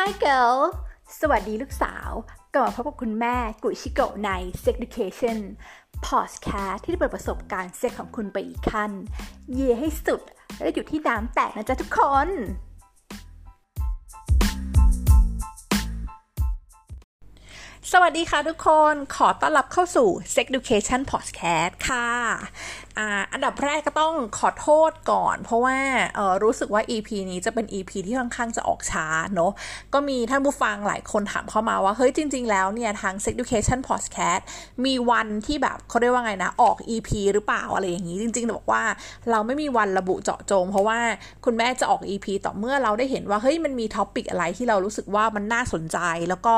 Hi girl สวัสดีลูกสาวกลับมาพบกับคุณแม่กุยชิโกะใน Sex Education Podcast ที่จะเปิดประสบการณ์เซ็กของคุณไปอีกขั้น เย่ให้สุด และอยู่ที่น้ำแตกนะจ๊ะทุกคน สวัสดีค่ะทุกคน ขอต้อนรับเข้าสู่ Sex Education Podcast ค่ะ อันดับแรกก็ต้องขอโทษก่อน เพราะว่ารู้สึกว่า EP นี้จะเป็น EP ที่ค่อนข้างจะออกช้าเนาะก็มีท่านผู้ฟังหลายคนถามเข้ามาว่า เฮ้ยจริง ๆ แล้วเนี่ย ทาง Sex Education Podcast มีวันที่แบบเขาเรียกว่าไงนะ ออก EP หรือเปล่าอะไรอย่างนี้ จริงๆบอกว่าเราไม่มีวันระบุเจาะจง เพราะว่าคุณแม่จะออก EP ต่อเมื่อเราได้เห็นว่าเฮ้ยมันมี topic อะไรที่เรารู้สึกว่ามันน่าสนใจ แล้วก็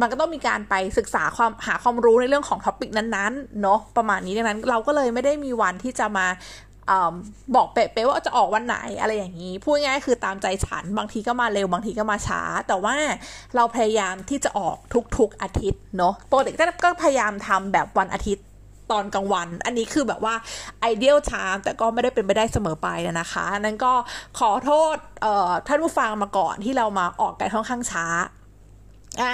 มันก็ต้องมีการไปศึกษาความหาความรู้ในเรื่องของ topic นั้นๆเนาะประมาณนี้ดังนั้นเราก็เลยไม่ได้มีวันที่จะมาอบอกเป๊ะๆว่าจะออกวันไหนอะไรอย่างนี้ พูดง่ายๆคือตามใจฉัน บางทีก็มาเร็วบางทีก็มาช้า แต่ว่าเราพยายามที่จะออกทุกๆอาทิตย์เนาะปกติก็พยายามทำแบบวันอาทิตย์ตอนกลางวัน อันนี้คือแบบว่า ideal time แต่ก็ไม่ได้เป็นไปได้เสมอไปนะคะนั้นก็ขอโทษท่านผู้ฟังมาก่อนที่เรามาออกกันค่อนข้างช้า อ่า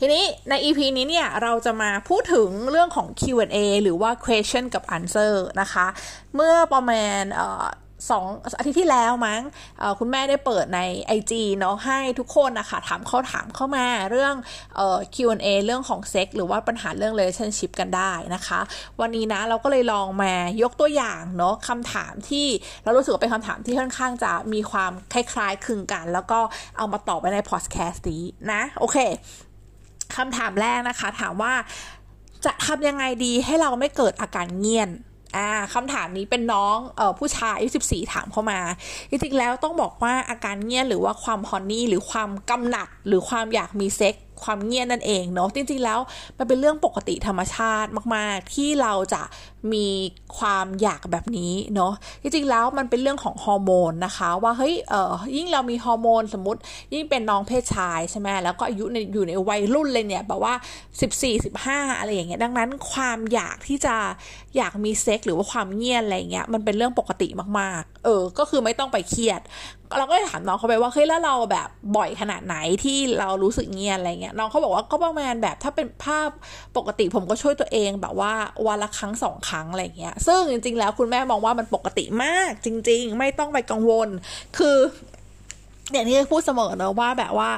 ทีนี้ใน EP นี้เนี่ย เราจะมาพูดถึงเรื่องของ Q&A หรือว่า question กับ answer นะคะ เมื่อประมาณเอ่อ สองอาทิตย์ที่แล้วมั้งคุณแม่ได้เปิดใน IG เนาะให้ทุกคนนะคะถามข้อถามเข้ามาเรื่องเอ่อ Q&A เรื่องของเซ็กหรือว่าปัญหาเรื่อง relationship กันได้นะคะ วันนี้นะเราก็เลยลองมายกตัวอย่างเนาะคำถามที่เรารู้สึกว่าเป็นคำถามที่ค่อนข้างจะมีความคล้ายๆคลึงกัน แล้วก็เอามาตอบไปในพอดแคสต์นี้นะ โอเคคำถามแรกนะคะ ถามว่าจะทำยังไงดีให้เราไม่เกิดอาการเงียน อ่าคำถามนี้เป็นน้องเอ่อผู้ชายอายุ14ถามเข้ามา จริงๆแล้วต้องบอกว่าอาการเงียบหรือว่าความฮอนนี่หรือความกำหนัดหรือความอยากมีเซ็กความเงียบนั่นเองเนาะจริงๆแล้วมันเป็นเรื่องปกติธรรมชาติมาก ๆ ที่เราจะมีความอยากแบบนี้เนาะจริงๆแล้วมันเป็นเรื่องของฮอร์โมนนะคะ ว่าเฮ้ยเออยิ่งเรามีฮอร์โมนสมมติ ยิ่งเป็นน้องเพศชายใช่ไหมแล้วก็อายุในอยู่ในวัยรุ่นเลยเนี่ยแบบว่า 14 15 อะไรอย่างเงี้ยดังนั้นความอยากที่จะอยากมีเซ็กหรือว่าความเงียบอะไรเงี้ยมันเป็นเรื่องปกติมากๆ เออ ก็คือไม่ต้องไปเครียด เราก็ถามน้องเขาไปว่าเฮ้ยแล้วเราแบบบ่อยขนาดไหนที่เรารู้สึกเงียบอะไรเงี้ยน้องเขาบอกว่าก็ประมาณแบบถ้าเป็นภาพปกติผมก็ช่วยตัวเองแบบว่าวันละครั้งสองครั้งอะไรเงี้ยซึ่งจริง ๆ แล้วคุณแม่มองว่ามันปกติมากจริง ๆ ไม่ต้องไปกังวล คือ อย่างที่พูดเสมอเนอะว่าแบบว่า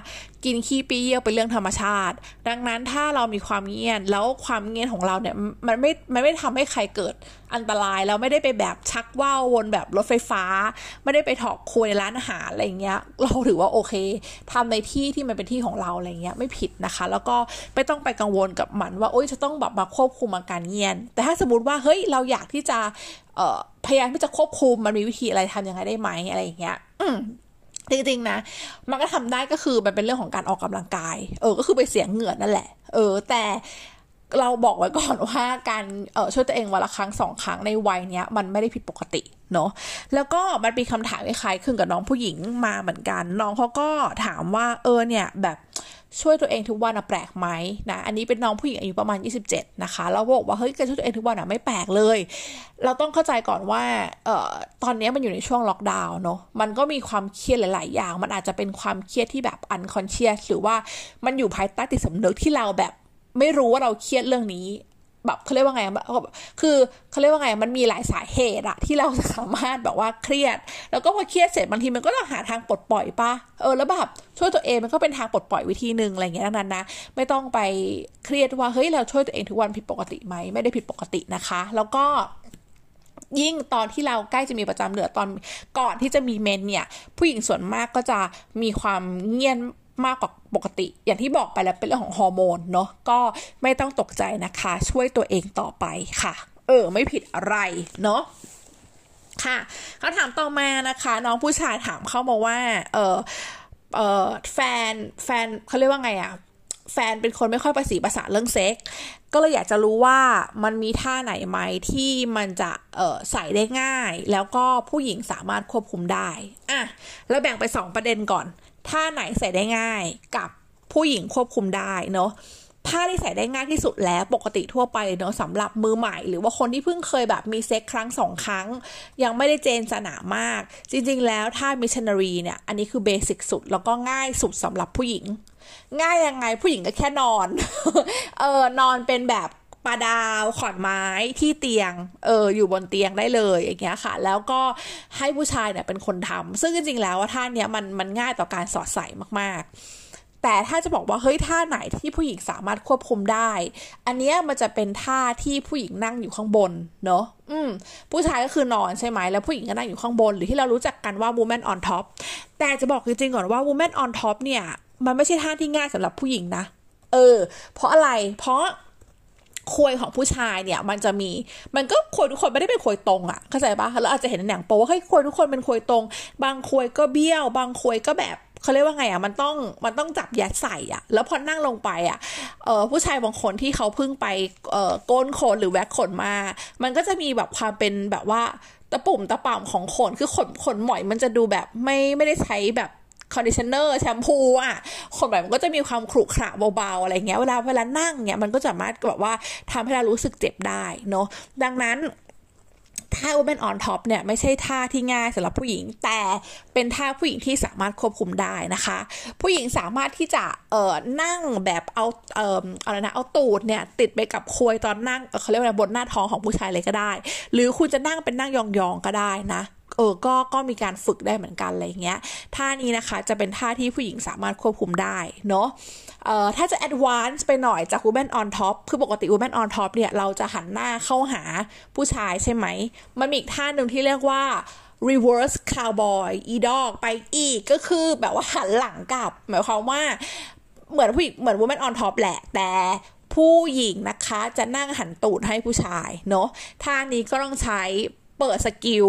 กินขี้ปีเยี่ยวเป็นเรื่องธรรมชาติ ดังนั้นถ้าเรามีความเงียบแล้วความเงียบของเราเนี่ยมันไม่มันไม่ทำให้ใครเกิดอันตรายแล้วไม่ได้ไปแบบชักว่าววนแบบรถไฟฟ้า ไม่ได้ไปถอกคุยในร้านอาหารอะไรเงี้ย เราถือว่าโอเคทำในที่ที่มันเป็นที่ของเราอะไรเงี้ยไม่ผิดนะคะ แล้วก็ไม่ต้องไปกังวลกับมันว่าโอ๊ยจะต้องแบบมาควบคุมอาการเงียน แต่ถ้าสมมติว่าเฮ้ยเราอยากที่จะพยายามที่จะควบคุมมันมีวิธีอะไรทำยังไงได้ไหมอะไรอย่างเงี้ย จริงๆนะ มันก็ทำได้ก็คือมันเป็นเรื่องของการออกกำลังกาย เออ ก็คือไปเสียงเหงื่อนั่นแหละ เออ แต่เราบอกไว้ก่อนว่าการเออช่วยตัวเองวันละครั้งสองครั้งในวัยเนี้ยมันไม่ได้ผิดปกติเนาะแล้วก็มันมีคำถามคล้ายๆขึ้นกับน้องผู้หญิงมาเหมือนกัน น้องเขาก็ถามว่าเออเนี่ยแบบ ช่วยตัวเองทุกวันอะแปลกไหมนะอันนี้เป็นน้องผู้หญิงอายุประมาณ 27 นะคะแล้วบอกว่าเฮ้ยการช่วยตัวเองทุกวันอะไม่แปลกเลย เราต้องเข้าใจก่อนว่าเอ่อตอนนี้มันอยู่ในช่วงล็อกดาวน์เนาะมันก็มีความเครียดหลาย ๆ อย่าง มันอาจจะเป็นความเครียดที่แบบอันคอนเชียสหรือว่ามันอยู่ภายใต้ติดสำนึกที่เราแบบไม่รู้ว่าเราเครียดเรื่องนี้ แบบเขาเรียกว่าไงคือเขาเรียกว่าไงมันมีหลายสาเหตุอะที่เราสามารถแบบว่าเครียด แล้วก็พอเครียดเสร็จบางทีมันก็ต้องหาทางปลดปล่อยปะเออแล้วแบบช่วยตัวเองมันก็เป็นทางปลดปล่อยวิธีหนึ่งอะไรเงี้ยนั้นนะไม่ต้องไปเครียดว่าเฮ้ยเราช่วยตัวเองทุกวันผิดปกติไหมไม่ได้ผิดปกตินะคะ แล้วก็ยิ่งตอนที่เราใกล้จะมีประจำเดือนตอนก่อนที่จะมีเมนเนี่ย ผู้หญิงส่วนมากก็จะมีความเงียบ มากกว่าปกติ อย่างที่บอกไปแล้วเป็นเรื่องของฮอร์โมนเนาะก็ไม่ต้องตกใจนะคะ ช่วยตัวเองต่อไปค่ะ เออ ไม่ผิดอะไรเนาะค่ะเขาถามต่อมานะคะ น้องผู้ชายถามเข้ามาว่า เออเออแฟนแฟนเขาเรียกว่าไงอะแฟนเป็นคนไม่ค่อยประสีภาษาเรื่องเซ็ก ก็เลยอยากจะรู้ว่ามันมีท่าไหนไหมที่มันจะเใส่ได้ง่าย แล้วก็ผู้หญิงสามารถควบคุมได้ อะ แล้วแบ่งไปสองประเด็นก่อน ท่าไหนใส่ได้ง่ายกับผู้หญิงควบคุมได้เนาะผ้าที่ใส่ได้ง่ายที่สุดแล้วปกติทั่วไปเนาะสำหรับมือใหม่ หรือว่าคนที่เพิ่งเคยแบบมีเซ็กครั้งสองครั้ง ยังไม่ได้เจนสนามาก จริงๆ แล้วถ้ามิชชันนารีเนี่ย อันนี้คือเบสิกสุด แล้วก็ง่ายสุดสำหรับผู้หญิง ง่ายยังไงผู้หญิงก็แค่นอน เออนอนเป็นแบบ ปลาดาวขอนไม้ที่เตียง เออ อยู่บนเตียงได้เลยอย่างเงี้ยค่ะ แล้วก็ให้ผู้ชายเนี่ยเป็นคนทำซึ่งจริงๆแล้วท่าเนี้ยมันมันง่ายต่อการสอดใส่มากๆ แต่ถ้าจะบอกว่าเฮ้ยท่าไหนที่ผู้หญิงสามารถควบคุมได้ อันเนี้ยมันจะเป็นท่าที่ผู้หญิงนั่งอยู่ข้างบนเนาะอืมผู้ชายก็คือนอนใช่ไหมแล้วผู้หญิงก็นั่งอยู่ข้างบนหรือที่เรารู้จักกันว่า woman on top แต่จะบอกจริงๆก่อนว่า woman on top เนี่ย มันไม่ใช่ท่าที่ง่ายสำหรับผู้หญิงนะ เออ เพราะอะไรเพราะ ควยของผู้ชายเนี่ย มันจะมีมันก็ควยทุกคนไม่ได้เป็นควยตรงอะ่ะเข้าใจปะเราอาจจะเห็นในหนังโป๊ว่าเฮ้ยควยทุกคนเป็นควยตรง บางควยก็เบี้ยว บางควยก็แบบเขาเรียกว่าไงอะ่ะมันต้องมันต้องจับยัดใส่อะ่ะ แล้วพอนั่งลงไปอะ่ะเออผู้ชายบางคนที่เขาเพิ่งไปเออโกนขนหรือแว็กขนมา มันก็จะมีแบบความเป็นแบบว่าตะปุ่มตะป่ำของขนคือขนขนหมอยมันจะดูแบบไม่ไม่ได้ใช้แบบ conditioner แชมพูอะคนแบบมันก็จะมีความขรุขระเบาๆอะไรเงี้ยเวลาเวลานั่งเนี้ยมันก็สามารถแบบว่าทำให้เรารู้สึกเจ็บได้เนาะดังนั้นท่า Women on top เนี่ยไม่ใช่ท่าที่ง่ายสำหรับผู้หญิง แต่เป็นท่าผู้หญิงที่สามารถควบคุมได้นะคะ ผู้หญิงสามารถที่จะเอ่อนั่งแบบเอาเอ่ออะไรนะเอาตูดเนี่ยติดไปกับควยตอนนั่งเขาเรียกว่าบนหน้าท้องของผู้ชายเลยก็ได้ หรือคุณจะนั่งเป็นนั่งยองๆก็ได้นะ เออก็ก็มีการฝึกได้เหมือนกันอะไรเงี้ยท่านี้นะคะจะเป็นท่าที่ผู้หญิงสามารถควบคุมได้เนาะเอ่อถ้าจะ advance ไปหน่อยจาก woman on top คือปกติ woman on top เนี่ยเราจะหันหน้าเข้าหาผู้ชายใช่ไหม มันมีอีกท่าหนึ่งที่เรียกว่า reverse cowboy อีดอกไปอีกก็คือแบบว่าหันหลังกลับ หมายความว่าเหมือนผู้หญิงเหมือน woman on top แหละ แต่ผู้หญิงนะคะจะนั่งหันตูดให้ผู้ชายเนาะท่านี้ก็ต้องใช้เปิด skill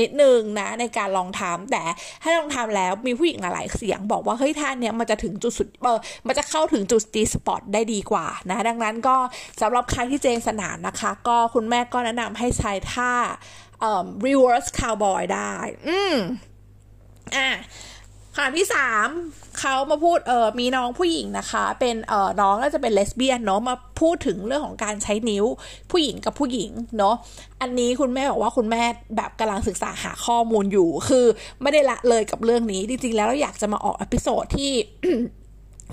นิดนึงนะในการลองทำแต่ถ้าลองทำแล้วมีผู้หญิงหลายเสียงบอกว่าเฮ้ยท่านเนี้ยมันจะถึงจุดสุดเออมันจะเข้าถึงจุด G-spot ได้ดีกว่านะ ดังนั้นก็สำหรับใครที่เจนสนามนะคะ ก็คุณแม่ก็แนะนำให้ใช้ท่าเอ่อ reverse cowboy ได้ อืมอะ คำถามที่สามเขามาพูดเออมีน้องผู้หญิงนะคะ เป็นเออน้องก็จะเป็นเลสเบี้ยนเนาะมาพูดถึงเรื่องของการใช้นิ้วผู้หญิงกับผู้หญิงเนาะอันนี้คุณแม่บอกว่าคุณแม่แบบกำลังศึกษาหาข้อมูลอยู่ คือไม่ได้ละเลยกับเรื่องนี้จริงๆแล้วเราอยากจะมาออก episode ที่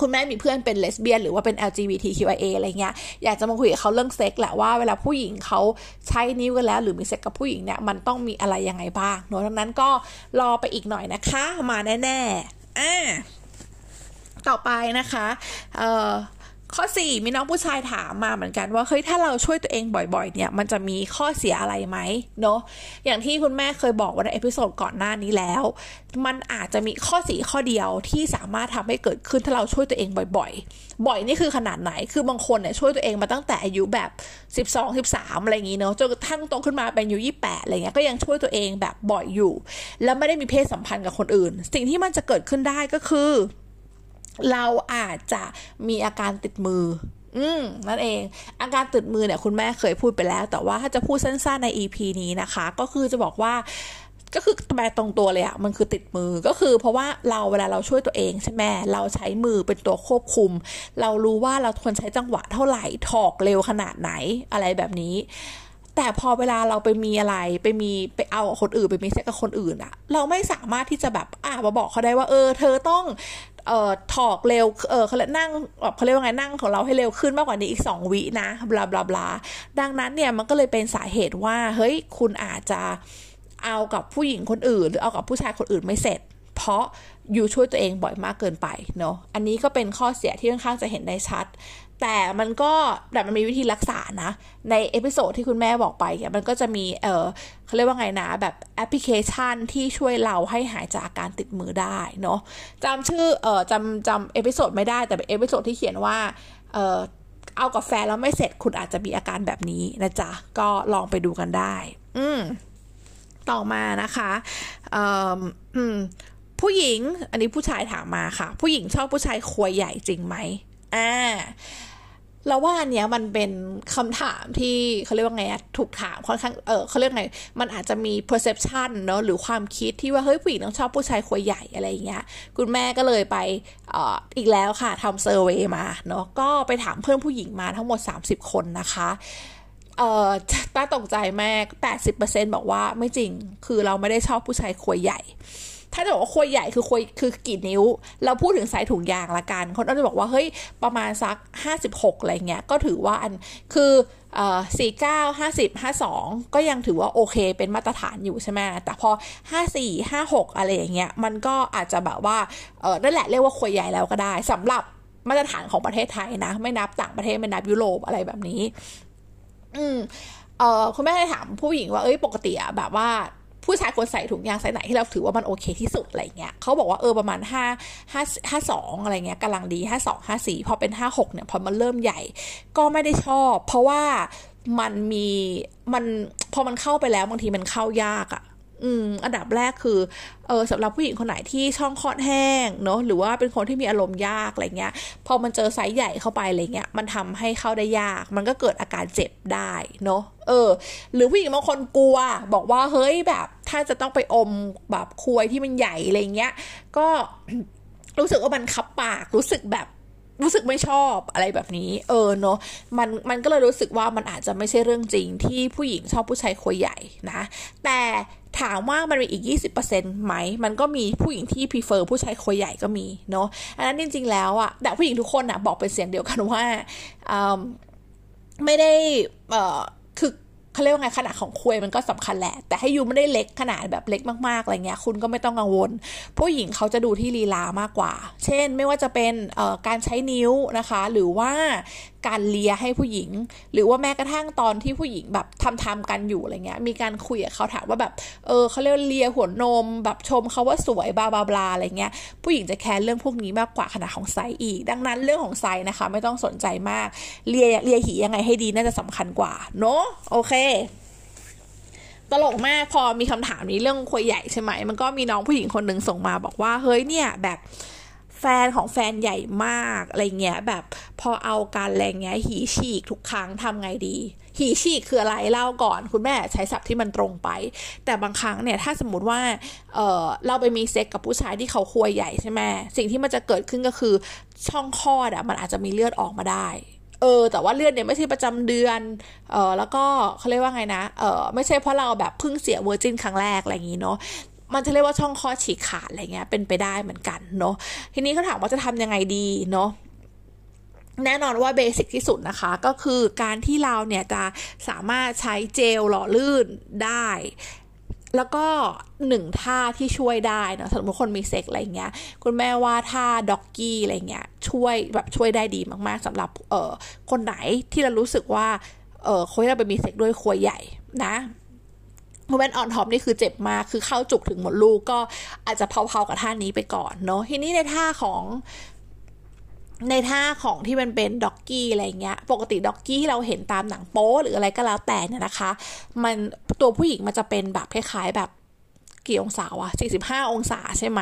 คุณแม่มีเพื่อนเป็นเลสเบี้ยนหรือว่าเป็น LGBTQIA อะไรเงี้ย อยากจะมาคุยกับเขาเรื่องเซ็กแหละว่าเวลาผู้หญิงเขาใช้นิ้วกันแล้ว หรือมีเซ็กกับผู้หญิงเนี่ยมันต้องมีอะไรยังไงบ้างเนอะดังนั้นก็รอไปอีกหน่อยนะคะ มาแน่ๆอ่าต่อไปนะคะ เอ่อ ข้อ 4 มีน้องผู้ชายถามมาเหมือนกันว่าเฮ้ยถ้าเราช่วยตัวเองบ่อยๆ เนี่ย มันจะมีข้อเสียอะไรไหมเนาะอย่างที่คุณแม่เคยบอกว่าใน episode ก่อนหน้านี้แล้ว มันอาจจะมีข้อเสียข้อเดียวที่สามารถทำให้เกิดขึ้นถ้าเราช่วยตัวเองบ่อยๆ บ่อยนี่คือขนาดไหนคือบางคนเนี่ยช่วยตัวเองมาตั้งแต่อายุแบบ 12 13อะไรอย่างงี้เนาะจนกระทั่งโตขึ้นมาเป็นอายุ28อะไรเงี้ยก็ยังช่วยตัวเองแบบบ่อยอยู่ แล้วไม่ได้มีเพศสัมพันธ์กับคนอื่น สิ่งที่มันจะเกิดขึ้นได้ก็คือ เราอาจจะมีอาการติดมือ อืมนั่นเอง อาการติดมือเนี่ยคุณแม่เคยพูดไปแล้ว แต่ว่าถ้าจะพูดสั้นๆใน EP นี้นะคะ ก็คือจะบอกว่าก็คือแปลตรงตัวเลยอะมันคือติดมือก็คือ เพราะว่าเราเวลาเราช่วยตัวเองใช่ไหมเราใช้มือเป็นตัวควบคุม เรารู้ว่าเราควรใช้จังหวะเท่าไหร่ถอกเร็วขนาดไหนอะไรแบบนี้ แต่พอเวลาเราไปมีอะไรไปมีไปเอาคนอื่นไปมีเซ็กกับคนอื่นอะเราไม่สามารถที่จะแบบอ่ามาบอกเขาได้ว่า เออ เธอต้องเอ่อถอกเร็วเออเขาเรียกนั่งเขาเรียกว่าไงนั่งของเราให้เร็วขึ้นมากกว่านี้อีกสองวินะบลาบลาบลาดังนั้นเนี่ยมันก็เลยเป็นสาเหตุว่า เฮ้ยคุณอาจจะเอากับผู้หญิงคนอื่น หรือเอากับผู้ชายคนอื่นไม่เสร็จ เพราะอยู่ช่วยตัวเองบ่อยมากเกินไปเนาะอันนี้ก็เป็นข้อเสียที่ค่อนข้างจะเห็นได้ชัด แต่มันก็แต่มันมีวิธีรักษานะ ใน episode ที่คุณแม่บอกไปเนี่ยมันก็จะมีเออเขาเรียกว่าไงนะ แบบแอปพลิเคชันที่ช่วยเราให้หายจากอาการติดมือได้เนาะจำชื่อเออจำจำ episode ไม่ได้แต่เป็น episode ที่เขียนว่าเออเอากับแฟนแล้วไม่เสร็จคุณอาจจะมีอาการแบบนี้นะจ๊ะ ก็ลองไปดูกันได้ อืมต่อมานะคะอืมผู้หญิง อันนี้ผู้ชายถามมาค่ะ ผู้หญิงชอบผู้ชายควยใหญ่จริงไหมอ่า แล้วว่าอันเนี้ยมันเป็นคำถามที่เขาเรียกว่าไงถูกถามค่อนข้างเออเขาเรียกไง มันอาจจะมี perception เนอะหรือความคิดที่ว่า เฮ้ย ผู้หญิงต้องชอบผู้ชายควยใหญ่อะไรอย่างเงี้ย คุณแม่ก็เลยไปอออีกแล้วค่ะทำเซอร์เวยมาเนาะก็ไปถามเพื่อนผู้หญิงมาทั้งหมด 30 คนนะคะเออต้าตกใจแม่80%บอกว่าไม่จริง คือเราไม่ได้ชอบผู้ชายควยใหญ่ ถ้าจะบอกว่าควยใหญ่คือควยคือกี่นิ้ว เราพูดถึงไซส์ถุงยางละกันคนก็จะบอกว่าเฮ้ยประมาณสัก 56อะไรเงี้ยก็ถือว่าอันคือสี่เก้าห้าสิบห้าสองก็ยังถือว่าโอเคเป็นมาตรฐานอยู่ใช่ไหมแต่พอห้าสี่ห้าหกอะไรอย่างเงี้ยมันก็อาจจะแบบว่าเออนั่นแหละเรียกว่าควยใหญ่แล้วก็ได้สำหรับมาตรฐานของประเทศไทยนะ ไม่นับต่างประเทศไม่นับยุโรปอะไรแบบนี้ อืมเออคุณแม่ได้ถามผู้หญิงว่าเอ้ยปกติอะแบบว่า ผู้ชายควรใส่ถุงยางใส่ไหนที่เราถือว่ามันโอเคที่สุดอะไรเงี้ยเขาบอกว่าเออประมาณห้าห้าสองอะไรเงี้ยกำลังดีห้าสองห้าสี่พอเป็นห้าหกเนี่ยพอมันเริ่มใหญ่ ก็ไม่ได้ชอบ เพราะว่ามันมีมันพอมันเข้าไปแล้วบางทีมันเข้ายากอะ อืมอันดับแรกคือเออสำหรับผู้หญิงคนไหนที่ช่องคลอดแห้งเนาะหรือว่าเป็นคนที่มีอารมณ์ยากอะไรเงี้ย พอมันเจอไซส์ใหญ่เข้าไปอะไรเงี้ยมันทำให้เข้าได้ยาก มันก็เกิดอาการเจ็บได้เนาะเออ หรือผู้หญิงบางคนกลัว บอกว่าเฮ้ยแบบ ถ้าจะต้องไปอมแบบควยที่มันใหญ่อะไรเงี้ย ก็รู้สึกว่ามันคับปากรู้สึกแบบรู้สึกไม่ชอบอะไรแบบนี้ เออเนาะมันมันก็เลยรู้สึกว่ามันอาจจะไม่ใช่เรื่องจริงที่ผู้หญิงชอบผู้ชายควยใหญ่นะ แต่ ถามว่ามันมีอีก 20%ไหม มันก็มีผู้หญิงที่ prefer ผู้ชายคอยใหญ่ก็มีเนาะ อันนั้นจริง ๆ แล้วอะแต่ผู้หญิงทุกคนอะบอกเป็นเสียงเดียวกันว่าไม่ได้ เขาเรียกว่าไงขนาดของควยมันก็สำคัญแหละ แต่ให้ยูไม่ได้เล็กขนาดแบบเล็กมากๆอะไรเงี้ยคุณก็ไม่ต้องกังวล ผู้หญิงเขาจะดูที่ลีลามากกว่า เช่นไม่ว่าจะเป็นการใช้นิ้วนะคะ หรือว่าการเลียให้ผู้หญิง หรือว่าแม้กระทั่งตอนที่ผู้หญิงแบบทำทำกันอยู่อะไรเงี้ย มีการคุยกับเขาถามว่าแบบเออเขาเรียกเลียหัวนม แบบชมเขาว่าสวย blah blah blah อะไรเงี้ยผู้หญิงจะแคร์เรื่องพวกนี้มากกว่าขนาดของไซส์อีก ดังนั้นเรื่องของไซส์นะคะ ไม่ต้องสนใจมากเลียเลียหียังไงให้ดีน่าจะสำคัญกว่าเนาะโอเคตลกมากพอมีคำถามนี้เรื่องควยใหญ่ใช่ไหม มันก็มีน้องผู้หญิงคนหนึ่งส่งมาบอกว่า เฮ้ยเนี่ยแบบแฟนของแฟนใหญ่มากอะไรเงี้ยแบบพอเอากันแรงเงี้ยหีฉีกทุกครั้งทำไงดี หีฉีกคืออะไรเล่าก่อน คุณแม่ใช้ศัพท์ที่มันตรงไป แต่บางครั้งเนี่ยถ้าสมมติว่าเออเราไปมีเซ็กกับผู้ชายที่เขาควยใหญ่ใช่ไหมสิ่งที่มันจะเกิดขึ้นก็คือช่องคลอดอะ่ะมันอาจจะมีเลือดออกมาได้ เออ แต่ว่าเลือดเนี่ยไม่ใช่ประจำเดือน เออแล้วก็เขาเรียกว่าไงนะ เออไม่ใช่เพราะเราแบบเพิ่งเสีย virgin ครั้งแรกอะไรอย่างนี้เนาะมันจะเรียกว่าช่องคลอดฉีกขาดอะไรเงี้ยเป็นไปได้เหมือนกันเนาะทีนี้เขาถามว่าจะทำยังไงดีเนาะแน่นอนว่าเบสิกที่สุดนะคะ ก็คือการที่เราเนี่ยจะสามารถใช้เจลหล่อลื่นได้ แล้วก็หนึ่งท่าที่ช่วยได้นะสมมติคนมีเซ็กอะไรเงี้ย คุณแม่ว่าท่าด็อกกี้อะไรเงี้ยช่วยแบบช่วยได้ดีมากๆสำหรับเอ่อคนไหนที่เรารู้สึกว่าเออคนที่เราไปมีเซ็กด้วยควยใหญ่นะ moment on top นี่คือเจ็บมาก คือเข้าจุกถึงมดลูกก็อาจจะเพลาๆกับท่านี้ไปก่อนเนาะทีนี้ในท่าของ ในท่าของที่มันเป็น doggy อะไรเงี้ย ปกติ doggy ที่เราเห็นตามหนังโป๊หรืออะไรก็แล้วแต่เนี่ยนะคะ มันตัวผู้หญิงมันจะเป็นแบบคล้ายๆแบบกี่องศาวะ45 องศาใช่ไหม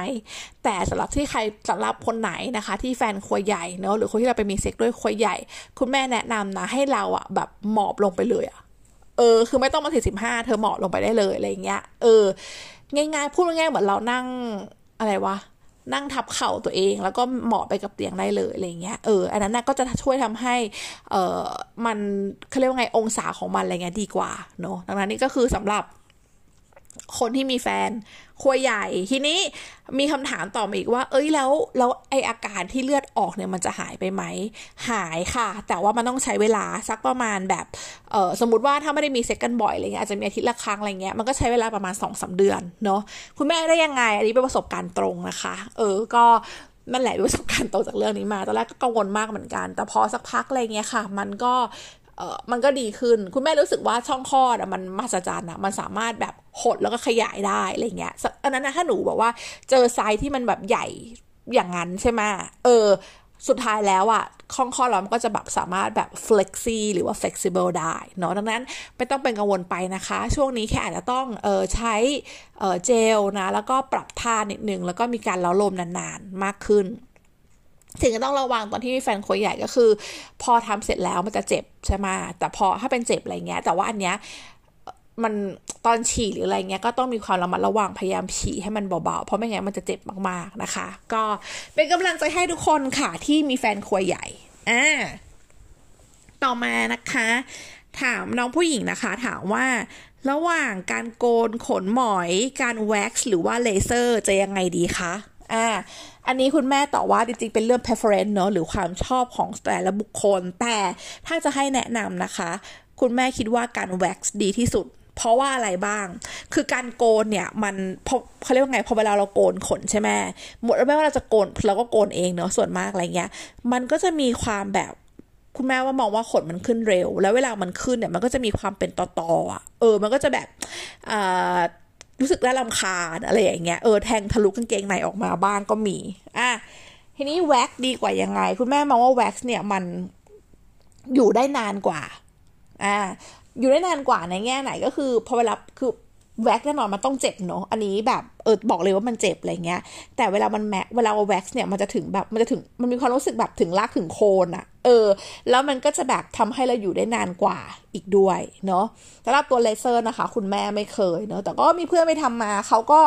แต่สำหรับที่ใครสำหรับคนไหนนะคะ ที่แฟนควยใหญ่เนอะหรือคนที่เราไปมีเซ็กด้วยควยใหญ่ คุณแม่แนะนำนะให้เราอะแบบหมอบลงไปเลยอะเออ คือไม่ต้องมา45เธอหมอบลงไปได้เลยอะไรเงี้ย เออ ง่ายๆ พูดง่ายๆเหมือนเรานั่งอะไรวะ นั่งทับเข่าตัวเอง แล้วก็เหมาะไปกับเตียงได้เลยอะไรเงี้ยเอออันนั้นก็จะช่วยทำให้เออมันเขาเรียกว่าไงองศาของมันอะไรเงี้ยดีกว่าเนาะดังนั้นนี่ก็คือสำหรับ คนที่มีแฟนครัวใหญ่ ทีนี้มีคำถามต่อมาอีกว่า เอ้ยแล้วแล้วไออาการที่เลือดออกเนี่ยมันจะหายไปไหม หายค่ะ แต่ว่ามันต้องใช้เวลาสักประมาณแบบเออสมมติว่าถ้าไม่ได้มีเซ็กกันบ่อยอะไรเงี้ยอาจจะมีอาทิตย์ละครั้งอะไรเงี้ยมันก็ใช้เวลาประมาณสองสาเดือนเนาะคุณแม่ได้ยังไง อันนี้เป็นประสบการณ์ตรงนะคะ เออก็นั่นแหละประสบการณ์ตรงจากเรื่องนี้มาตอนแรกก็กังวลมากเหมือนกัน แต่พอสักพักอะไรเงี้ยค่ะ มันก็ เออมันก็ดีขึ้น คุณแม่รู้สึกว่าช่องคลอดอะมันมหัศจรรย์อะมันสามารถแบบหดแล้วก็ขยายได้อะไรเงี้ยอันนั้นนะถ้าหนูบอกว่าเจอไซส์ที่มันแบบใหญ่อย่างนั้นใช่ไหมเออ สุดท้ายแล้วอะข้องข้อเรามันก็จะแบบสามารถแบบ flexi หรือว่า flexible ได้เนาะดังนั้นไม่ต้องเป็นกังวลไปนะคะ ช่วงนี้แค่อาจจะต้องเออใช้เออเจลนะ แล้วก็ปรับท่านิดนึง แล้วก็มีการเล้าลมนานๆ มากขึ้น สิ่งที่ต้องระวังตอนที่มีแฟนควยใหญ่ก็คือ พอทำเสร็จแล้วมันจะเจ็บใช่ไหมแต่พอถ้าเป็นเจ็บอะไรเงี้ย แต่ว่าอันเนี้ยมันตอนฉี่หรืออะไรเงี้ยก็ต้องมีความระมัดระวังพยายามฉี่ให้มันเบาๆ เพราะไม่งั้นมันจะเจ็บมากๆนะคะ ก็เป็นกำลังใจให้ทุกคนค่ะที่มีแฟนควยใหญ่อ่าต่อมานะคะ ถามน้องผู้หญิงนะคะ ถามว่าระหว่างการโกนขนหมอย การแว็กซ์หรือว่าเลเซอร์จะยังไงดีคะ อ่า อันนี้คุณแม่ตอบว่าจริงๆ เป็นเรื่อง preference เนอะหรือความชอบของแต่ละบุคคล แต่ถ้าจะให้แนะนำนะคะ คุณแม่คิดว่าการแว็กซ์ดีที่สุดเพราะว่าอะไรบ้าง คือการโกนเนี่ยมันพอเขาเรียกว่าไง พอเวลาเราโกนขนใช่ไหมหมดไม่ว่าเราจะโกนเราก็โกนเองเนาะส่วนมากอะไรเงี้ย มันก็จะมีความแบบคุณแม่ว่ามองว่าขนมันขึ้นเร็ว แล้วเวลามันขึ้นเนี่ยมันก็จะมีความเป็นตอๆอะ เออ มันก็จะแบบอ่า รู้สึกได้ลำคาญอะไรอย่างเงี้ยเออแทงทะลุกางเกงในออกมาบ้างก็มี อะทีนี้แว็กดีกว่ายังไง คุณแม่มองว่าแว็กซ์เนี่ยมันอยู่ได้นานกว่าอ่าอยู่ได้นานกว่าในแง่ไหนก็คือพอเวลาคือแว็กแน่นอนมันต้องเจ็บเนาะ อันนี้แบบเออบอกเลยว่ามันเจ็บอะไรเงี้ย แต่เวลามันแมเวลาแว็กซ์เนี่ยมันจะถึงแบบมันจะถึงมันมีความรู้สึกแบบถึงรากถึงโคนอะ เออ แล้วมันก็จะแบบทำให้เราอยู่ได้นานกว่าอีกด้วยเนาะสำหรับตัวเลเซอร์นะคะ คุณแม่ไม่เคยเนาะแต่ก็มีเพื่อนไปทำมาเขาก็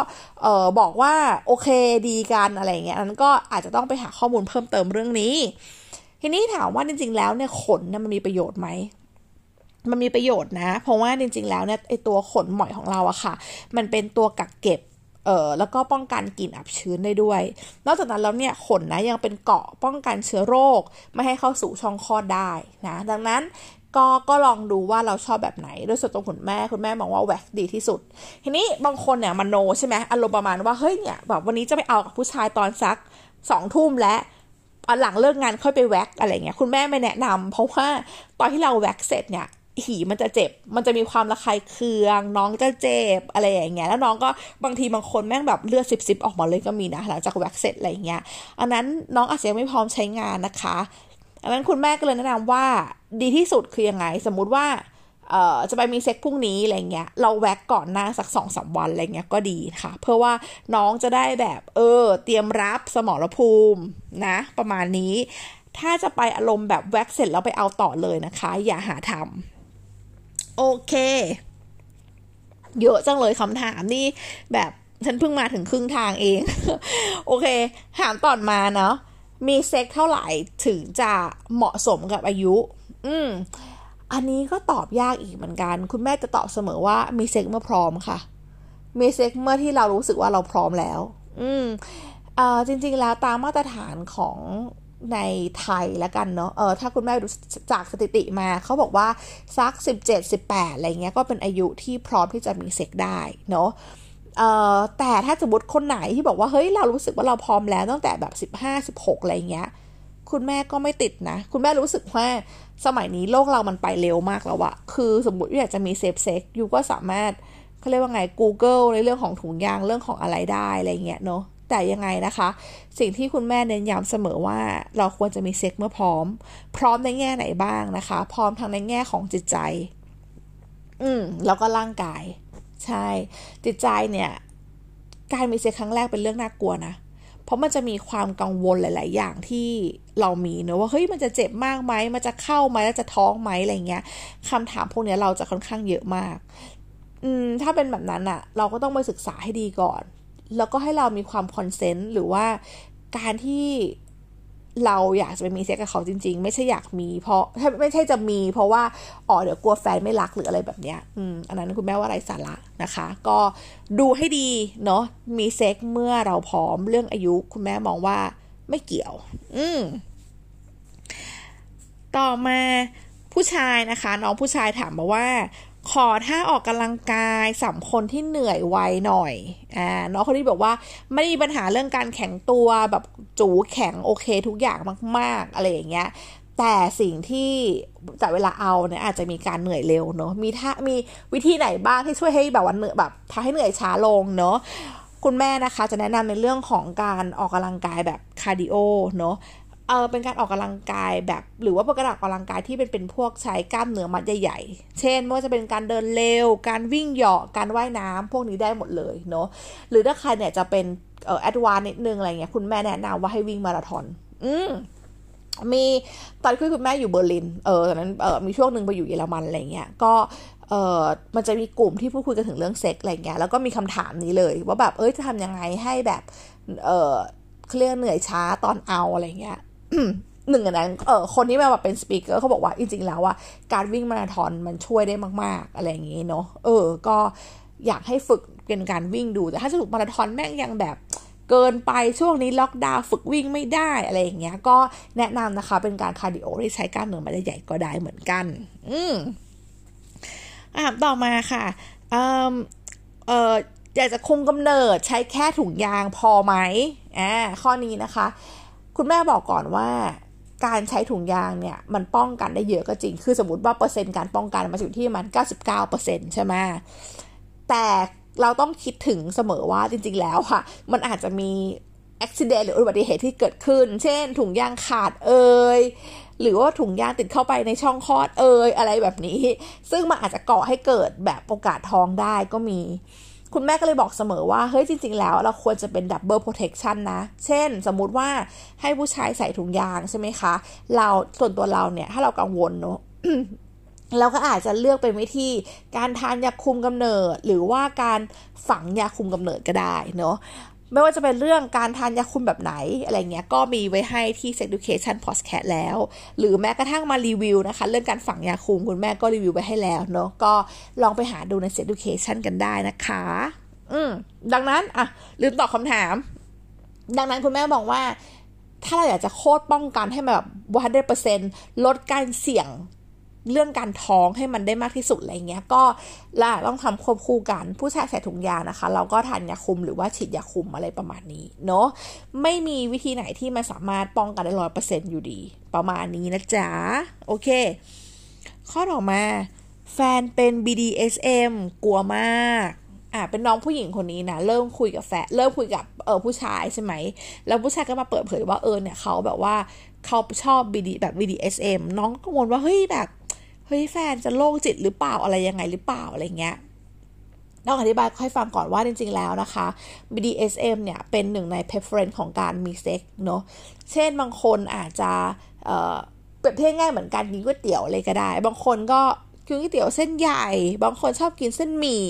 เออบอกว่าโอเคดีกันอะไรเงี้ยนั้นก็อาจจะต้องไปหาข้อมูลเพิ่มเติมเรื่องนี้ ทีนี้ถามว่าจริง ๆ แล้วเนี่ยขนเนี่ยมันมีประโยชน์ไหมมันมีประโยชน์นะ เพราะว่าจริง ๆ แล้วเนี่ยไอตัวขนหมอยของเราอะค่ะ มันเป็นตัวกักเก็บ เอ่อแล้วก็ป้องกันกลิ่นอับชื้นได้ด้วย นอกจากนั้นแล้วเนี่ยขนนะยังเป็นเกาะป้องกันเชื้อโรค ไม่ให้เข้าสู่ช่องคลอดได้นะ ดังนั้นก็ก็ลองดูว่าเราชอบแบบไหน โดยส่วนตัวคุณแม่คุณแม่มองว่าแว็กดีที่สุด ทีนี้บางคนเนี่ยมโนใช่ไหมอารมณ์ประมาณว่าเฮ้ยเนี่ยแบบวันนี้จะไปเอากับผู้ชายตอนสักสองทุ่มและหลังเลิกงานค่อยไปแว็กอะไรเงี้ยคุณแม่ไม่แนะนำเพราะว่าตอนที่เราแว็กเสร็จเนี่ย หีมันจะเจ็บ มันจะมีความระคายเคือง น้องจะเจ็บอะไรอย่างเงี้ย แล้วน้องก็บางทีบางคนแม่งแบบเลือดซิบซิบออกมาเลยก็มีนะหลังจากแว็กเสร็จอะไรเงี้ย อันนั้นน้องอาจจะยังไม่พร้อมใช้งานนะคะ อันนั้นคุณแม่ก็เลยแนะนำว่าดีที่สุดคือยังไง สมมุติว่าเอ่อจะไปมีเซ็กพรุ่งนี้อะไรเงี้ย เราแว็กก่อนหน้าสักสองสาวันอะไรเงี้ยก็ดีค่ะ เพื่อว่าน้องจะได้แบบเออ เตรียมรับสมรภูมินะ ประมาณนี้ ถ้าจะไปอารมณ์แบบแว็กเสร็จแล้วไปเอาต่อเลยนะคะ อย่าหาทำ โอเค เยอะจังเลยคำถามนี่แบบฉันเพิ่งมาถึงครึ่งทางเอง โอเค ถามต่อมาเนาะมีเซ็กเท่าไหร่ถึงจะเหมาะสมกับอายุ อืม อันนี้ก็ตอบยากอีกเหมือนกัน คุณแม่จะตอบเสมอว่ามีเซ็กเมื่อพร้อมค่ะ มีเซ็กเมื่อที่เรารู้สึกว่าเราพร้อมแล้ว อืมอ่าจริง ๆ แล้วตามมาตรฐานของ ในไทยแล้วกันเนาะ เออถ้าคุณแม่ดูจากสถิติมา เขาบอกว่าสัก 17 18 อะไรเงี้ย ก็เป็นอายุที่พร้อมที่จะมีเซ็กได้เนาะเอ่อแต่ถ้าสมมติคนไหนที่บอกว่า เฮ้ย เรารู้สึกว่าเราพร้อมแล้วตั้งแต่แบบ 15 16 อะไรเงี้ย คุณแม่ก็ไม่ติดนะ คุณแม่รู้สึกว่าสมัยนี้โลกเรามันไปเร็วมากแล้วอะคือสมมติอยากจะมี safe sex you ก็สามารถเขาเรียกว่าไง Google ในเรื่องของถุงยางเรื่องของอะไรได้อะไรเงี้ยเนาะ แต่ยังไงนะคะ สิ่งที่คุณแม่เน้นย้ำเสมอว่าเราควรจะมีเซ็กเมื่อพร้อม พร้อมในแง่ไหนบ้างนะคะ พร้อมทั้งในแง่ของจิตใจ อืมแล้วก็ร่างกาย ใช่ จิตใจเนี่ย การมีเซ็กครั้งแรกเป็นเรื่องน่ากลัวนะเพราะมันจะมีความกังวลหลาย ๆ อย่างที่เรามีเนอะว่าเฮ้ยมันจะเจ็บมากไหมมันจะเข้าไหมแล้วจะท้องไหมอะไรเงี้ยคำถามพวกนี้เราจะค่อนข้างเยอะมาก อืมถ้าเป็นแบบนั้นอะเราก็ต้องไปศึกษาให้ดีก่อน แล้วก็ให้เรามีความ consent หรือว่าการที่เราอยากจะไปมีเซ็กกับเขาจริง ๆ ไม่ใช่อยากมีเพราะไม่ใช่จะมี เพราะว่าอ๋อเดี๋ยวกลัวแฟนไม่รักหรืออะไรแบบเนี้ยอืมอันนั้นคุณแม่ว่าไร้สาระนะคะ ก็ดูให้ดีเนาะมีเซ็กเมื่อเราพร้อมเรื่องอายุคุณแม่มองว่าไม่เกี่ยว อืมต่อมาผู้ชายนะคะ น้องผู้ชายถามมาว่า ขอถ้าออกกำลังกายสำคนที่เหนื่อยไวหน่อย อ่าน้องคนนี้บอกว่าไม่มีปัญหาเรื่องการแข็งตัวแบบจูแข็งโอเคทุกอย่างมากๆอะไรอย่างเงี้ย แต่สิ่งที่แต่เวลาเอาเนี่ยอาจจะมีการเหนื่อยเร็วเนาะ มีท่ามีวิธีไหนบ้างที่ช่วยให้แบบว่าเหนื่อยแบบทำให้เหนื่อยช้าลงเนาะคุณแม่นะคะจะแนะนำในเรื่องของการออกกำลังกายแบบคาร์ดิโอเนาะ เออเป็นการออกกำลังกายแบบ หรือว่าเป็นการออกกำลังกายที่เป็นเป็นพวกใช้กล้ามเนื้อมัดใหญ่ๆ เช่นไม่ว่าจะเป็นการเดินเร็ว การวิ่งเหยาะการว่ายน้ำพวกนี้ได้หมดเลยเนาะหรือถ้าใครเนี่ยจะเป็นเออ advance นิดนึงอะไรเงี้ยคุณแม่แนะนำว่าให้วิ่งมาราธอนอืมมีตอนคุยคุณแม่อยู่เบอร์ลิน เออตอนนั้นเออมีช่วงหนึ่งไปอยู่เยอรมันอะไรเงี้ยก็เออมันจะมีกลุ่มที่พูดคุยกันถึงเรื่องเซ็กอะไรเงี้ยแล้วก็มีคำถามนี้เลย ว่าแบบเอ้ยจะทำยังไงให้แบบเออเคลียร์เหนื่อยช้าตอนเอาอะไรเงี้ย หนึ่งในนั้นเออคนที่มาแบบเป็น speaker เขาบอกว่าจริงๆแล้วว่าการวิ่งมาราธอนมันช่วยได้มาก ๆ อะไรอย่างงี้เนาะเออ ก็อยากให้ฝึกเป็นการวิ่งดู แต่ถ้าสรุปมาราธอนแม่งยังแบบเกินไปช่วงนี้ล็อกดาวน์ฝึกวิ่งไม่ได้อะไรอย่างเงี้ย ก็แนะนำนะคะ เป็นการคาร์ดิโอที่ใช้กล้ามเนื้อมัดใหญ่ก็ได้เหมือนกัน อืมอ่าต่อมาค่ะเออเอออยากจะคุมกำเนิดใช้แค่ถุงยางพอไหมอ่าข้อนี้นะคะ คุณแม่บอกก่อนว่าการใช้ถุงยางเนี่ยมันป้องกันได้เยอะก็จริง คือสมมติว่าเปอร์เซ็นต์การป้องกันมันอยู่ที่มัน 99%ใช่ไหมแต่เราต้องคิดถึงเสมอว่าจริง ๆ แล้วค่ะ มันอาจจะมีอุบิเหตุหรืออุบัติเหตุที่เกิดขึ้น เช่น ถุงยางขาดเอ่ยหรือว่าถุงยางติดเข้าไปในช่องคลอดเอ่ยอะไรแบบนี้ ซึ่งมันอาจจะก่อให้เกิดแบบโอกาสท้องได้ก็มี คุณแม่ก็เลยบอกเสมอว่า เฮ้ยจริง ๆ แล้วเราควรจะเป็น double protection นะ เช่น สมมุติว่าให้ผู้ชายใส่ถุงยางใช่ไหมคะ เราส่วนตัวเราเนี่ย ถ้าเรากังวลเนาะเราก็อาจจะเลือกเป็นวิธีการทานยาคุมกำเนิด หรือว่าการฝังยาคุมกำเนิดก็ได้เนาะ ไม่ว่าจะเป็นเรื่องการทานยาคุมแบบไหนอะไรเงี้ยก็มีไว้ให้ที่ Sex Education Podcast แล้ว หรือแม้กระทั่งมารีวิวนะคะ เรื่องการฝังยาคุมคุณแม่ก็รีวิวไว้ให้แล้วเนาะก็ลองไปหาดูใน Sex Education กันได้นะคะ อืมดังนั้นอะลืมตอบคำถาม ดังนั้นคุณแม่บอกว่า ถ้าเราอยากจะโคตรป้องกันให้แบบวันเดเปอร์เซ็นลดการเสี่ยง เรื่องการท้องให้มันได้มากที่สุดอะไรเงี้ย ก็ล่ะต้องทำควบคู่กันผู้ชายใส่ถุงยานะคะ เราก็ทานยาคุมหรือว่าฉีดยาคุมอะไรประมาณนี้เนาะไม่มีวิธีไหนที่มันสามารถป้องกันได้ร้อยเปอร์เซ็นต์อยู่ดี ประมาณนี้นะจ๊ะ โอเค ข้อต่อมา แฟนเป็น BDSM กลัวมากอ่าเป็นน้องผู้หญิงคนนี้นะเริ่มคุยกับแฟนเริ่มคุยกับเออผู้ชายใช่ไหมแล้วผู้ชายก็มาเปิดเผยว่าเออเนี่ยเขาแบบว่าเขาชอบ BD แบบ BDSM น้องกังวลว่าเฮ้ยแบบ ฮ้ยแฟนจะโรคจิตหรือเปล่าอะไรยังไงหรือเปล่าอะไรเงี้ยต้องอธิบายให้ฟังก่อนว่าจริงๆแล้วนะคะ BDSM เนี่ยเป็นหนึ่งใน preference ของการมีเซ็กเนาะ เช่นบางคนอาจจะเปรียบเทียบง่ายเหมือนกันกินก๋วยเตี๋ยวเลยก็ได้ บางคนก็กินก๋วยเตี๋ยวเส้นใหญ่ บางคนชอบกินเส้นหมี่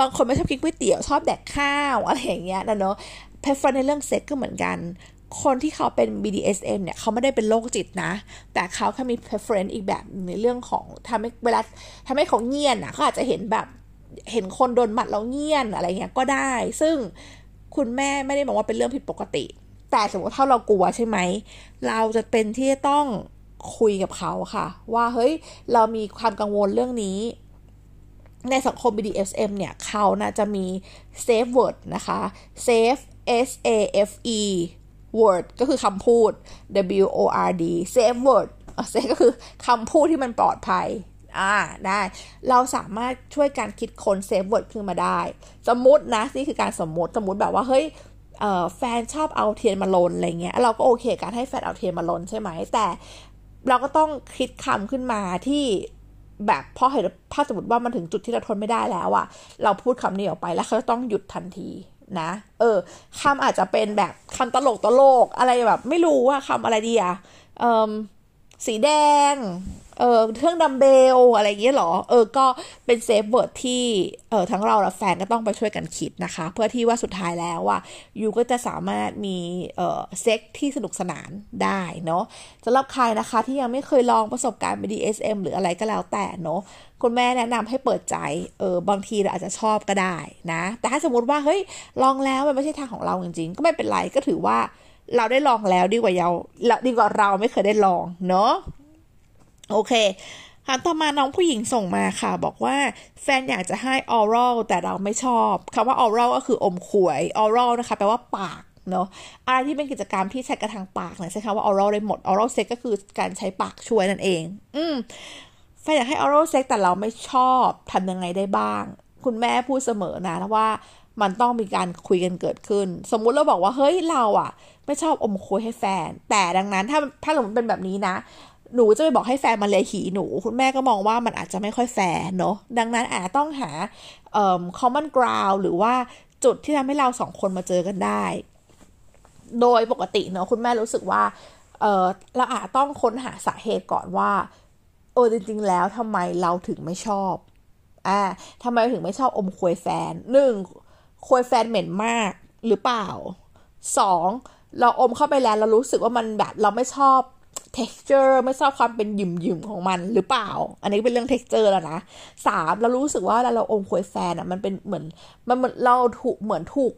บางคนไม่ชอบกินก๋วยเตี๋ยวชอบแดกข้าวอะไรอย่างเงี้ยนะเนาะ preference ในเรื่องเซ็กก็เหมือนกัน คนที่เขาเป็น BDSM เนี่ยเขาไม่ได้เป็นโรคจิตนะ แต่เขาแค่มี preference อีกแบบในเรื่องของทำให้เวลาทำให้เขาเงียนอะเขาอาจจะเห็นแบบเห็นคนโดนหมัดแล้วเงียนอะไรเงี้ยก็ได้ ซึ่งคุณแม่ไม่ได้บอกว่าเป็นเรื่องผิดปกติ แต่สมมติถ้าเรากลัวใช่ไหม เราจะเป็นที่ต้องคุยกับเขาค่ะ ว่าเฮ้ยเรามีความกังวลเรื่องนี้ในสังคม BDSM เนี่ยเขานะจะมี safe word นะคะ safe S A F E word ก็คือคำพูด W O R D safe word safe ก็คือคำพูดที่มันปลอดภัยอ่าได้ เราสามารถช่วยการคิดค้น safe word ขึ้นมาได้ สมมตินะ นี่คือการสมมติสมมติแบบว่าเฮ้ยแฟนชอบเอาเทียนมาลนอะไรเงี้ยเราก็โอเคการให้แฟนเอาเทียนมาลนใช่ไหมแต่เราก็ต้องคิดคำขึ้นมาที่แบบพอเห็นถ้าสมมติว่ามันถึงจุดที่เราทนไม่ได้แล้วอะเราพูดคำนี้ออกไปแล้วเขาต้องหยุดทันที นะ เออคำอาจจะเป็นแบบคำตลกตลกอะไรแบบ ไม่รู้ว่าคำอะไรดีอะเออสีแดง เออเครื่องดัมเบลอะไรอย่างเงี้ยหรอ เออ ก็เป็น safe word ที่ เออทั้งเราและแฟนก็ต้องไปช่วยกันคิดนะคะ เพื่อที่ว่าสุดท้ายแล้วว่า you ก็จะสามารถมี เออเซ็กที่สนุกสนานได้เนาะสำหรับใครนะคะที่ยังไม่เคยลองประสบการณ์ BDSM หรืออะไรก็แล้วแต่เนาะ คุณแม่แนะนำให้เปิดใจ เออบางทีเราอาจจะชอบก็ได้นะ แต่ถ้าสมมติว่าเฮ้ยลองแล้วมันไม่ใช่ทางของเราจริงๆ ก็ไม่เป็นไรก็ถือว่าเราได้ลองแล้วดีกว่าเราดีกว่าเราไม่เคยได้ลองเนาะโอเคคำต่อมาน้องผู้หญิงส่งมาค่ะ บอกว่าแฟนอยากจะให้ออรัลแต่เราไม่ชอบคำว่าออรัลก็คืออมขวยออรัลนะคะแปลว่าปากเนาะอะไรที่เป็นกิจกรรมที่ใช้กระทำทางปากเนี่ยใช้คำว่า oral ได้หมด oral sex ก็คือการใช้ปากช่วยนั่นเอง อืม แฟนอยากให้ oral sex แต่เราไม่ชอบทำยังไงได้บ้าง คุณแม่พูดเสมอนะว่ามันต้องมีการคุยกันเกิดขึ้น สมมุติเราบอกว่าเฮ้ยเราอะ ไม่ชอบอมควยให้แฟน แต่ดังนั้นถ้าถ้าสมมติเป็นแบบนี้นะ หนูจะไปบอกให้แฟนมาเลียหีหนู คุณแม่ก็มองว่ามันอาจจะไม่ค่อยแฟร์เนาะดังนั้นอาจจะต้องหาเอ่อ common ground หรือว่าจุดที่ทำให้เราสองคนมาเจอกันได้ โดยปกติเนาะคุณแม่รู้สึกว่าเออเราอาจต้องค้นหาสาเหตุก่อนว่า ออจริง ๆ แล้วทำไมเราถึงไม่ชอบอ่าทำไมถึงไม่ชอบอมควยแฟนหนึ่งควยแฟนเหม็นมากหรือเปล่าสองเราอมเข้าไปแล้วเรารู้สึกว่ามันแบบเราไม่ชอบ texture ไม่ชอบความเป็นหยิ่มๆของมันหรือเปล่า อันนี้เป็นเรื่อง texture แล้วนะสามเรารู้สึกว่าเราเราอมควยแฟนอะมันเป็นเหมือนมันเหมือนเราถูกเหมือนถูก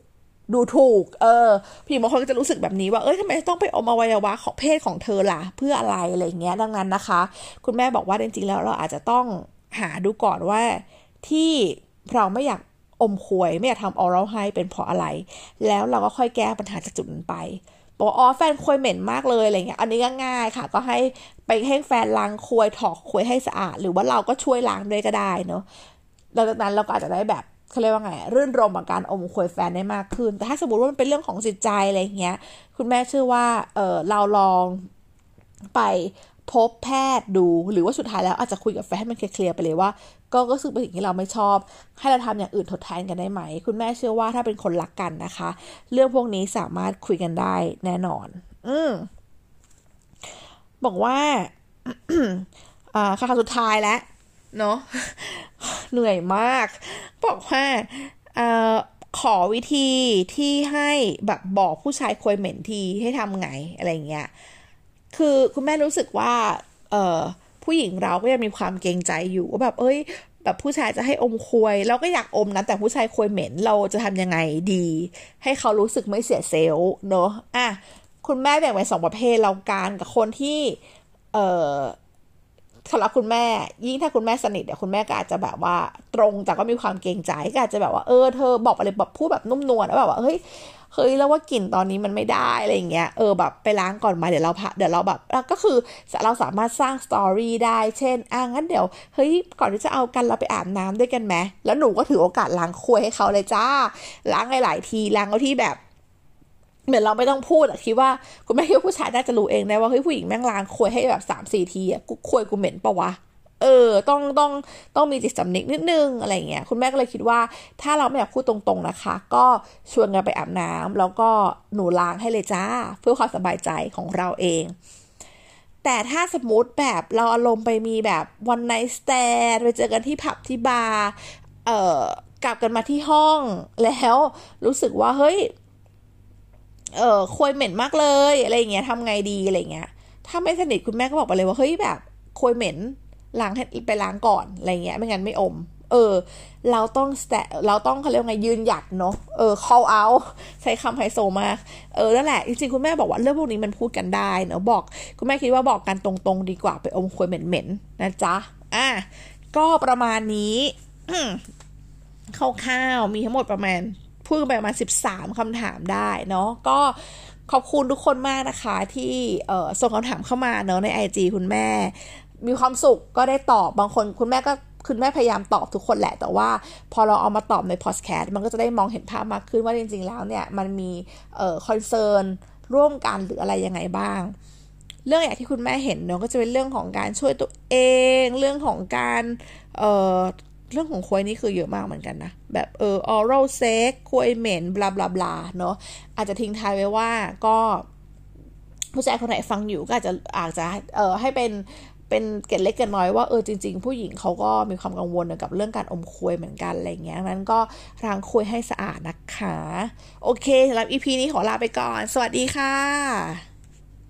ดูถูก เออพี่บางคนก็จะรู้สึกแบบนี้ว่าเอ้ยทำไมต้องไปอมอวัยวะของเพศของเธอล่ะ เพื่ออะไรอะไรเงี้ยดังนั้นนะคะ คุณแม่บอกว่าจริงๆแล้วเราอาจจะต้องหาดูก่อนว่าที่เราไม่อยากอมควยไม่อยากทำออรัลให้เป็นเพราะอะไร แล้วเราก็ค่อยแก้ปัญหาจากจุดนั้นไปบอกอ๋อแฟนควยเหม็นมากเลยอะไรเงี้ยอันนี้ก็ง่ายค่ะ ก็ให้ไปให้แฟนล้างควยถอกควยให้สะอาด หรือว่าเราก็ช่วยล้างด้วยก็ได้เนาะหลังจากนั้นเราก็อาจจะได้แบบ เขาเรียกว่าไงรื่นรมกับการอมควยแฟนได้มากขึ้น แต่ถ้าสมมติว่ามันเป็นเรื่องของจิตใจอะไรเงี้ย คุณแม่เชื่อว่าเออเราลองไปพบแพทย์ดูหรือว่าสุดท้ายแล้วอาจจะคุยกับแฟนให้มันเคลียร์ไปเลยว่า ก็ก็สึกเป็นสิ่งที่เราไม่ชอบ ให้เราทำอย่างอื่นทดแทนกันได้ไหม คุณแม่เชื่อว่าถ้าเป็นคนรักกันนะคะ เรื่องพวกนี้สามารถคุยกันได้แน่นอน อืมบอกว่าอ่าค่ะสุดท้ายแล้วเนาะเหนื่อยมาก บอกว่าอขอวิธีที่ให้แบบบอกผู้ชายควยเหม็นทีให้ทำไงอะไรเงี้ย คือคุณแม่รู้สึกว่าเออผู้หญิงเราก็ยังมีความเกรงใจอยู่ว่าแบบเอ้ย แบบผู้ชายจะให้อมควย เราก็อยากอมนะแต่ผู้ชายควยเหม็นเราจะทำยังไงดี ให้เขารู้สึกไม่เสียเซลล์เนอะอะคุณแม่แบ่งไว้สองประเภทเราการกับคนที่เออ สำหรับคุณแม่ ยิ่งถ้าคุณแม่สนิทเดี๋ยวคุณแม่ก็อาจจะแบบว่าตรงแต่ก็มีความเกรงใจก็อาจจะแบบว่าเออเธอบอกอะไรแบบพูดแบบนุ่มนวลแล้วแบบว่าเฮ้ยเฮ้ยแล้วว่ากลิ่นตอนนี้มันไม่ได้อะไรอย่างเงี้ยเออแบบไปล้างก่อนมาเดี๋ยวเราพเดี๋ยวเราแบบก็คือเราสามารถสร้างสตอรี่ได้เช่นอะงั้นเดี๋ยวเฮ้ยก่อนที่จะเอากันเราไปอาบน้ำด้วยกันไหมแล้วหนูก็ถือโอกาสล้างควยให้เขาเลยจ้า ล้างหลายๆทีล้างเอาที่แบบ เหมือนเราไม่ต้องพูดอะคิดว่าคุณแม่คิดว่าผู้ชายน่าจะรู้เองได้ว่าเฮ้ยผู้หญิงแม่งล้างควยให้แบบสามสี่ทีอะกูควยกูเหม็นปะวะเออ ต้องต้องต้องมีจิตสำนึกนิดนึงอะไรเงี้ย คุณแม่ก็เลยคิดว่า ถ้าเราไม่อยากพูดตรงๆนะคะ ก็ชวนกันไปอาบน้ำแล้วก็หนูล้างให้เลยจ้า เพื่อความสบายใจของเราเอง แต่ถ้าสมมติแบบเราอารมณ์ไปมีแบบวันไนท์สแตนไปเจอกันที่ผับที่บาร์เอ่อกลับกันมาที่ห้องแล้วรู้สึกว่าเฮ้ย เออควยเหม็นมากเลยอะไรเงี้ยทำไงดีอะไรเงี้ย ถ้าไม่สนิทคุณแม่ก็บอกไปเลยว่าเฮ้ยแบบควยเหม็นล้างให้ไปล้างก่อนอะไรเงี้ย ไม่งั้นไม่อม เออ เราต้องแต่เราต้องเขาเรียกไงยืนหยัดเนาะเออ call out ใช้คำไฮโซมาก เออนั่นแหละจริงๆคุณแม่บอกว่าเรื่องพวกนี้มันพูดกันได้เนาะบอก คุณแม่คิดว่าบอกกันตรงๆ ดีกว่าไปอมควยเหม็นๆนะจ๊ะอะก็ประมาณนี้คร่าวๆมีทั้งหมดประมาณ พูดไปประมาณ 13คำถามได้เนาะก็ขอบคุณทุกคนมากนะคะ ที่ส่งคำถามเข้ามาเนาะใน IG คุณแม่ มีความสุขก็ได้ตอบบางคนคุณแม่ก็คุณแม่พยายามตอบทุกคนแหละ แต่ว่าพอเราเอามาตอบในพอดแคสต์มันก็จะได้มองเห็นภาพมากขึ้นว่าจริง ๆ แล้วเนี่ย มันมีออคอนเซิร์นร่วมกันหรืออะไรยังไงบ้าง เรื่องอย่างที่คุณแม่เห็นเนาะก็จะเป็นเรื่องของการช่วยตัวเอง เรื่องของการ เรื่องของควยนี่คือเยอะมากเหมือนกันนะ แบบเออ oral sex ควยเหม็นบลาบลาบลาเนาะอาจจะทิ้งท้ายไว้ว่าก็ผู้ชายคนไหนฟังอยู่ก็อาจจะอาจจะเออให้เป็นเป็นเกตเล็กเกตน้อยว่าเออจริง ๆ ผู้หญิงเขาก็มีความกังวลกับเรื่องการอมควยเหมือนกันอะไรเงี้ยนั้นก็ล้างควยให้สะอาดนะคะ โอเคสำหรับ EP นี้ขอลาไปก่อน สวัสดีค่ะ